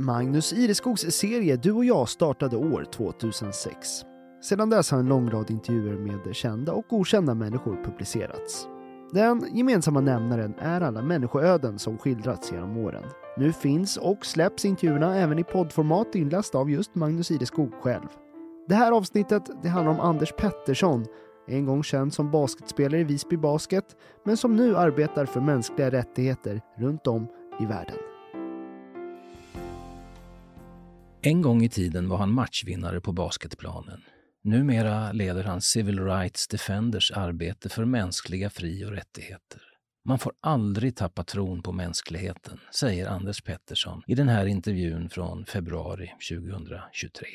Magnus Ireskogs serie Du och jag startade år 2006. Sedan dess har en lång rad intervjuer med kända och okända människor publicerats. Den gemensamma nämnaren är alla människoöden som skildrats genom åren. Nu finns och släpps intervjuerna även i poddformat inlästa av just Magnus Ireskog själv. Det här avsnittet det handlar om Anders Pettersson, en gång känd som basketspelare i Visby Basket, men som nu arbetar för mänskliga rättigheter runt om i världen. En gång i tiden var han matchvinnare på basketplanen. Numera leder han Civil Rights Defenders arbete för mänskliga fri och rättigheter. Man får aldrig tappa tron på mänskligheten, säger Anders Pettersson i den här intervjun från februari 2023.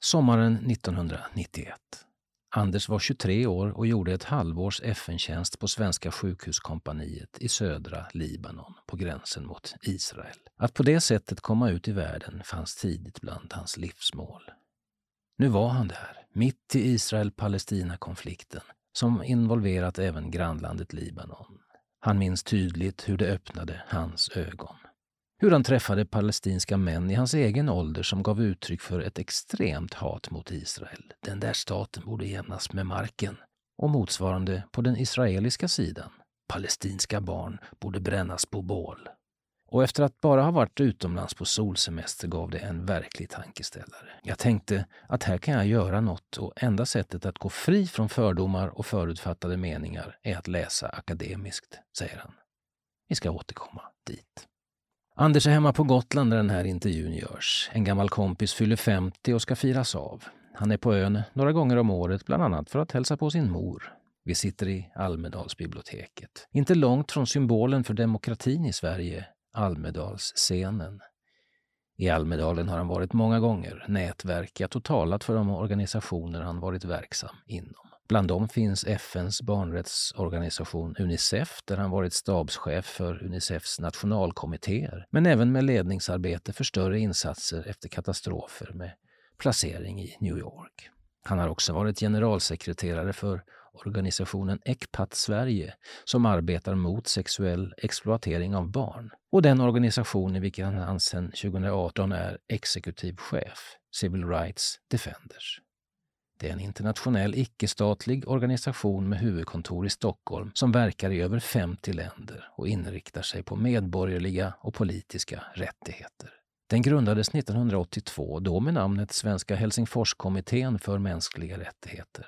Sommaren 1991. Anders var 23 år och gjorde ett halvårs FN-tjänst på Svenska sjukhuskompaniet i södra Libanon på gränsen mot Israel. Att på det sättet komma ut i världen fanns tidigt bland hans livsmål. Nu var han där, mitt i Israel-Palestina-konflikten som involverat även grannlandet Libanon. Han minns tydligt hur det öppnade hans ögon. Hur han träffade palestinska män i hans egen ålder som gav uttryck för ett extremt hat mot Israel. Den där staten borde jämnas med marken. Och motsvarande på den israeliska sidan. Palestinska barn borde brännas på bål. Och efter att bara ha varit utomlands på solsemester gav det en verklig tankeställare. Jag tänkte att här kan jag göra något och enda sättet att gå fri från fördomar och förutfattade meningar är att läsa akademiskt, säger han. Vi ska återkomma dit. Anders är hemma på Gotland när den här intervjun görs. En gammal kompis fyller 50 och ska firas av. Han är på ön några gånger om året, bland annat för att hälsa på sin mor. Vi sitter i Almedalsbiblioteket. Inte långt från symbolen för demokratin i Sverige, Almedalsscenen. I Almedalen har han varit många gånger, nätverkat och talat för de organisationer han varit verksam inom. Bland dem finns FNs barnrättsorganisation Unicef där han varit stabschef för Unicefs nationalkommittéer, men även med ledningsarbete för större insatser efter katastrofer med placering i New York. Han har också varit generalsekreterare för organisationen ECPAT Sverige som arbetar mot sexuell exploatering av barn och den organisation i vilken han sedan 2018 är exekutiv chef, Civil Rights Defenders. Det är en internationell icke-statlig organisation med huvudkontor i Stockholm som verkar i över 50 länder och inriktar sig på medborgerliga och politiska rättigheter. Den grundades 1982, då med namnet Svenska Helsingforskommittén för mänskliga rättigheter.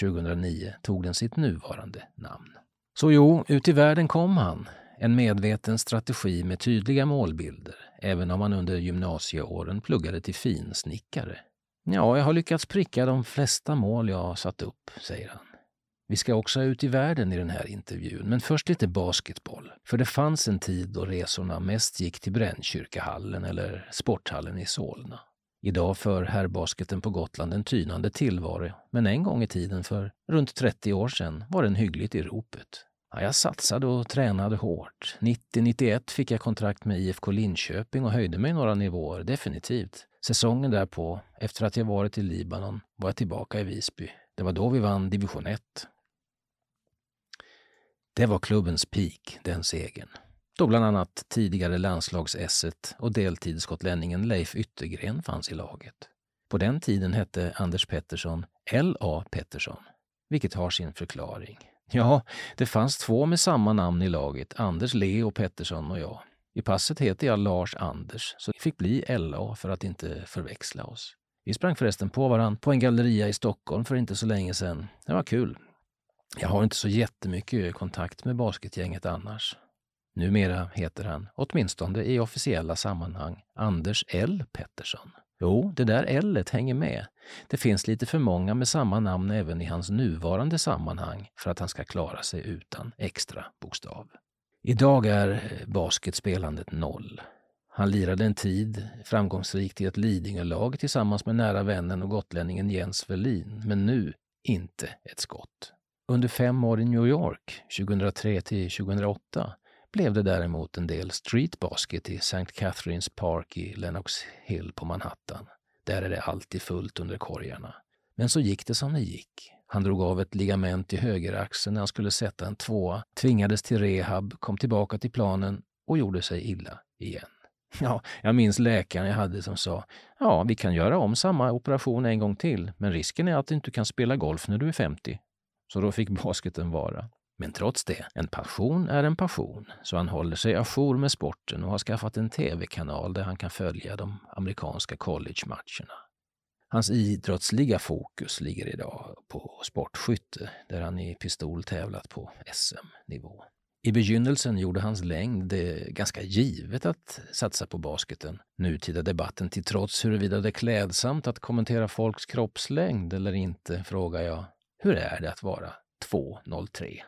2009 tog den sitt nuvarande namn. Så jo, ut i världen kom han. En medveten strategi med tydliga målbilder, även om han under gymnasieåren pluggade till finsnickare. Ja, jag har lyckats pricka de flesta mål jag har satt upp, säger han. Vi ska också ut i världen i den här intervjun, men först lite basketboll. För det fanns en tid då resorna mest gick till Brännkyrkahallen eller sporthallen i Solna. Idag för herrbasketen på Gotland en tynande tillvaro, men en gång i tiden för runt 30 år sedan var den hyggligt i ropet. Ja, jag satsade och tränade hårt. 90-91 fick jag kontrakt med IFK Linköping och höjde mig några nivåer, definitivt. Säsongen därpå, efter att jag varit i Libanon, var jag tillbaka i Visby. Det var då vi vann division 1. Det var klubbens peak, den segern. Då bland annat tidigare landslagsesset och deltidsgotlänningen Leif Yttergren fanns i laget. På den tiden hette Anders Pettersson L.A. Pettersson, vilket har sin förklaring. Ja, det fanns två med samma namn i laget, Anders Leo Pettersson och jag. I passet heter jag Lars Anders, så det fick bli LA för att inte förväxla oss. Vi sprang förresten på varann på en galleria i Stockholm för inte så länge sedan. Det var kul. Jag har inte så jättemycket kontakt med basketgänget annars. Numera heter han, åtminstone i officiella sammanhang, Anders L Pettersson. Jo, det där L hänger med. Det finns lite för många med samma namn även i hans nuvarande sammanhang för att han ska klara sig utan extra bokstav. Idag är eh, basketspelandet noll. Han lirade en tid framgångsrikt i ett Lidingölag tillsammans med nära vännen och gotlänningen Jens Verlin, men nu inte ett skott. Under fem år i New York, 2003 till 2008, blev det däremot en del streetbasket i St. Catharines Park i Lenox Hill på Manhattan. Där är det alltid fullt under korgarna. Men så gick det som det gick. Han drog av ett ligament i högeraxeln när han skulle sätta en tvåa, tvingades till rehab, kom tillbaka till planen och gjorde sig illa igen. Ja, jag minns läkaren jag hade som sa, ja, vi kan göra om samma operation en gång till, men risken är att du inte kan spela golf när du är 50. Så då fick basketen vara. Men trots det, en passion är en passion, så han håller sig ajour med sporten och har skaffat en tv-kanal där han kan följa de amerikanska college-matcherna. Hans idrottsliga fokus ligger idag på sportskytte, där han i pistol tävlat på SM-nivå. I begynnelsen gjorde hans längd det ganska givet att satsa på basketen. Nutida debatten till trots huruvida det är klädsamt att kommentera folks kroppslängd eller inte, frågar jag. Hur är det att vara 2,03?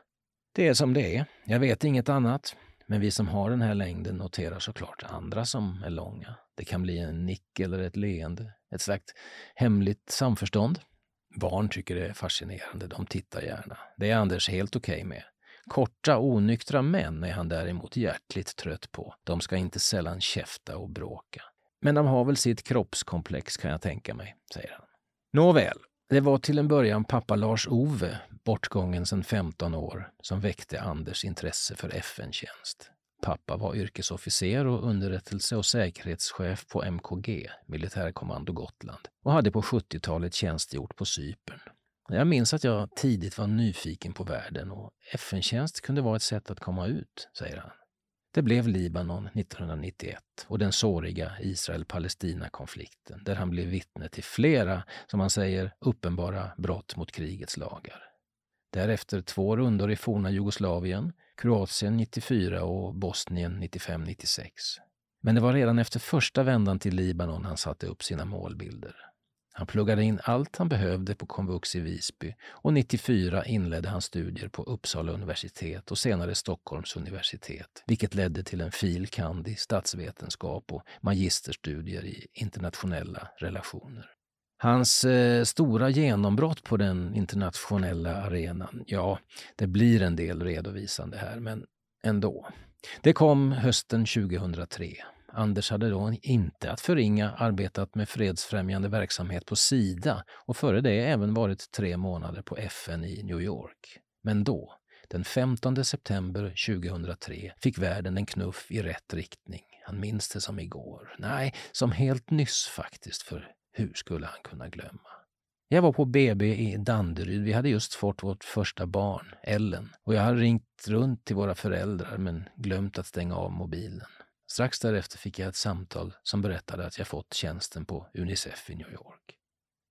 Det är som det är. Jag vet inget annat. Men vi som har den här längden noterar såklart andra som är långa. Det kan bli en nick eller ett leende, ett slags hemligt samförstånd. Barn tycker det är fascinerande, de tittar gärna. Det är Anders helt okej okay med. Korta, onyktra män är han däremot hjärtligt trött på. De ska inte sällan käfta och bråka. Men de har väl sitt kroppskomplex kan jag tänka mig, säger han. Nåväl, det var till en början pappa Lars-Ove, bortgången sedan 15 år, som väckte Anders intresse för FN-tjänst. Pappa var yrkesofficer och underrättelse och säkerhetschef på MKG, Militärkommando Gotland, och hade på 70-talet tjänstgjort på Cypern. Jag minns att jag tidigt var nyfiken på världen och FN-tjänst kunde vara ett sätt att komma ut, säger han. Det blev Libanon 1991 och den såriga Israel-Palestina-konflikten där han blev vittne till flera, som han säger, uppenbara brott mot krigets lagar. Därefter två rundor i forna Jugoslavien, Kroatien 94 och Bosnien 95-96. Men det var redan efter första vändan till Libanon han satte upp sina målbilder. Han pluggade in allt han behövde på komvux i Visby och 94 inledde han studier på Uppsala universitet och senare Stockholms universitet, vilket ledde till en fil. kand. i statsvetenskap och magisterstudier i internationella relationer. Hans eh, stora genombrott på den internationella arenan, ja, det blir en del redovisande här, men ändå. Det kom hösten 2003. Anders hade då inte att förringa arbetat med fredsfrämjande verksamhet på Sida och före det även varit tre månader på FN i New York. Men då, den 15 september 2003, fick världen en knuff i rätt riktning. Han minns det som igår. Nej, som helt nyss faktiskt, för hur skulle han kunna glömma? Jag var på BB i Danderyd. Vi hade just fått vårt första barn, Ellen, och jag hade ringt runt till våra föräldrar men glömt att stänga av mobilen. Strax därefter fick jag ett samtal som berättade att jag fått tjänsten på Unicef i New York.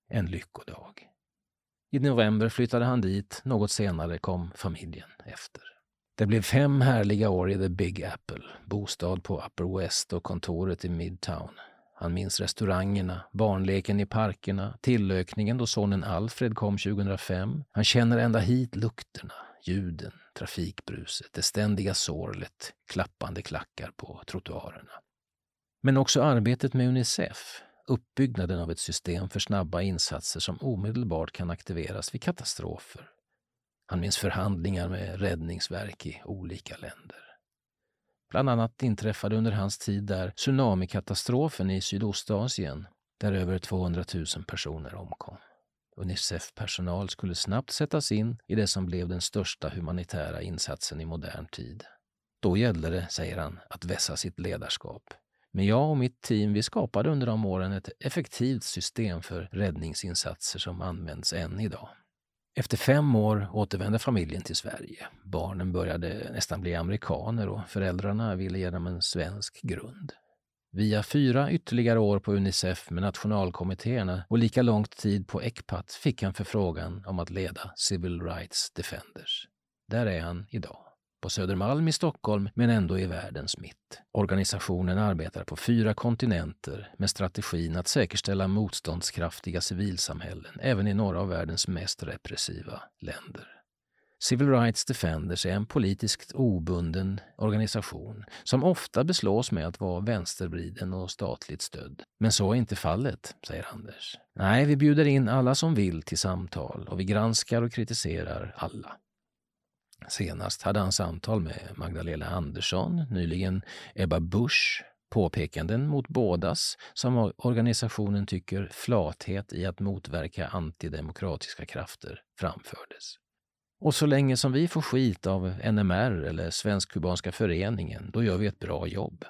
En lyckodag. I november flyttade han dit, något senare kom familjen efter. Det blev fem härliga år i The Big Apple, bostad på Upper West och kontoret i Midtown. Han minns restaurangerna, barnleken i parkerna, tillökningen då sonen Alfred kom 2005. Han känner ända hit lukterna, ljuden, trafikbruset, det ständiga sorlet, klappande klackar på trottoarerna. Men också arbetet med Unicef, uppbyggnaden av ett system för snabba insatser som omedelbart kan aktiveras vid katastrofer. Han minns förhandlingar med räddningsverk i olika länder. Bland annat inträffade under hans tid där tsunamikatastrofen i Sydostasien, där över 200 000 personer omkom. Unicef-personal skulle snabbt sättas in i det som blev den största humanitära insatsen i modern tid. Då gällde det, säger han, att vässa sitt ledarskap. Men jag och mitt team vi skapade under de åren ett effektivt system för räddningsinsatser som används än idag. Efter fem år återvände familjen till Sverige. Barnen började nästan bli amerikaner och föräldrarna ville ge dem en svensk grund. Via fyra ytterligare år på Unicef med nationalkommittéerna och lika lång tid på ECPAT fick han förfrågan om att leda Civil Rights Defenders. Där är han idag. På Södermalm i Stockholm, men ändå i världens mitt. Organisationen arbetar på fyra kontinenter med strategin att säkerställa motståndskraftiga civilsamhällen även i några av världens mest repressiva länder. Civil Rights Defenders är en politiskt obunden organisation som ofta beslås med att vara vänstervriden och statligt stödd. Men så är inte fallet, säger Anders. Nej, vi bjuder in alla som vill till samtal och vi granskar och kritiserar alla. Senast hade han samtal med Magdalena Andersson, nyligen Ebba Busch, påpekanden mot bådas som organisationen tycker flathet i att motverka antidemokratiska krafter framfördes. Och så länge som vi får skit av NMR eller Svensk-kubanska föreningen, då gör vi ett bra jobb.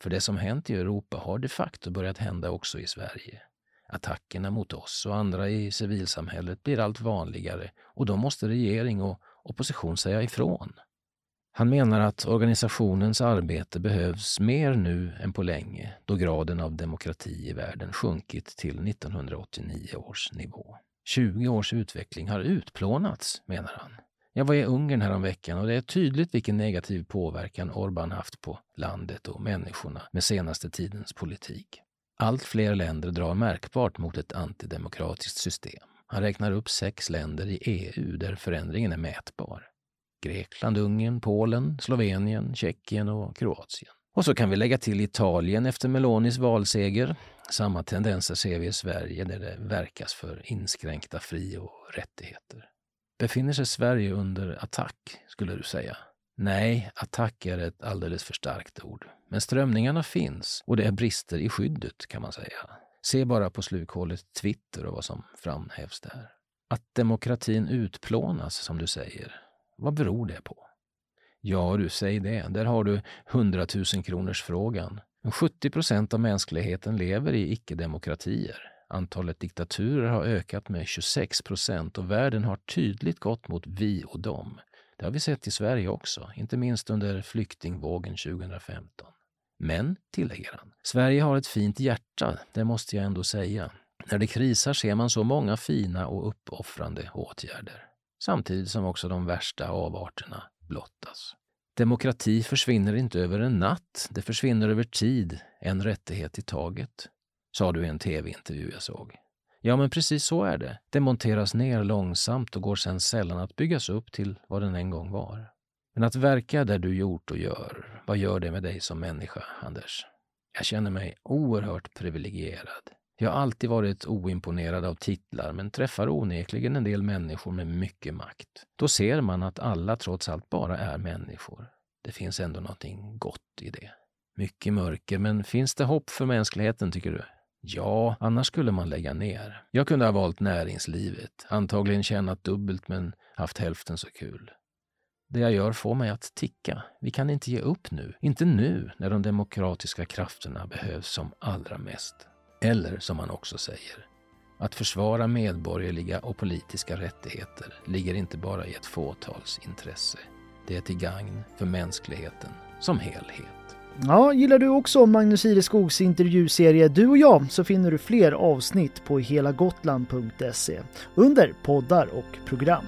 För det som hänt i Europa har de facto börjat hända också i Sverige. Attackerna mot oss och andra i civilsamhället blir allt vanligare och då måste regering och opposition säga ifrån. Han menar att organisationens arbete behövs mer nu än på länge då graden av demokrati i världen sjunkit till 1989 års nivå. 20 års utveckling har utplånats, menar han. Jag var i Ungern häromveckan och det är tydligt vilken negativ påverkan Orbán haft på landet och människorna med senaste tidens politik. Allt fler länder drar märkbart mot ett antidemokratiskt system. Han räknar upp sex länder i EU där förändringen är mätbar. Grekland, Ungern, Polen, Slovenien, Tjeckien och Kroatien. Och så kan vi lägga till Italien efter Melonis valseger. Samma tendenser ser vi i Sverige där det verkas för inskränkta fri och rättigheter. Befinner sig Sverige under attack, skulle du säga? Nej, attack är ett alldeles för starkt ord. Men strömningarna finns och det är brister i skyddet, kan man säga. Se bara på slukhålet Twitter och vad som framhävs där. Att demokratin utplånas, som du säger, vad beror det på? Ja, du, säg det. Där har du 100 000 kronors frågan. 70 procent av mänskligheten lever i icke-demokratier. Antalet diktaturer har ökat med 26 procent och världen har tydligt gått mot vi och dem. Det har vi sett i Sverige också, inte minst under flyktingvågen 2015. Men, tillägger han, Sverige har ett fint hjärta, det måste jag ändå säga. När det krisar ser man så många fina och uppoffrande åtgärder samtidigt som också de värsta avarterna blottas. Demokrati försvinner inte över en natt, det försvinner över tid, en rättighet i taget, sa du i en tv-intervju jag såg. Ja, men precis så är det. Det monteras ner långsamt och går sedan sällan att byggas upp till vad den en gång var. Men att verka där du gjort och gör, vad gör det med dig som människa, Anders? Jag känner mig oerhört privilegierad. Jag har alltid varit oimponerad av titlar men träffar onekligen en del människor med mycket makt. Då ser man att alla trots allt bara är människor. Det finns ändå någonting gott i det. Mycket mörker, men finns det hopp för mänskligheten tycker du? Ja, annars skulle man lägga ner. Jag kunde ha valt näringslivet, antagligen tjänat dubbelt men haft hälften så kul. Det jag gör får mig att ticka. Vi kan inte ge upp nu. Inte nu, när de demokratiska krafterna behövs som allra mest. Eller som han också säger, att försvara medborgerliga och politiska rättigheter ligger inte bara i ett fåtals intresse. Det är till gagn för mänskligheten som helhet. Ja, gillar du också Magnus Ireskogs intervjuserie Du och jag så finner du fler avsnitt på helagotland.se under poddar och program.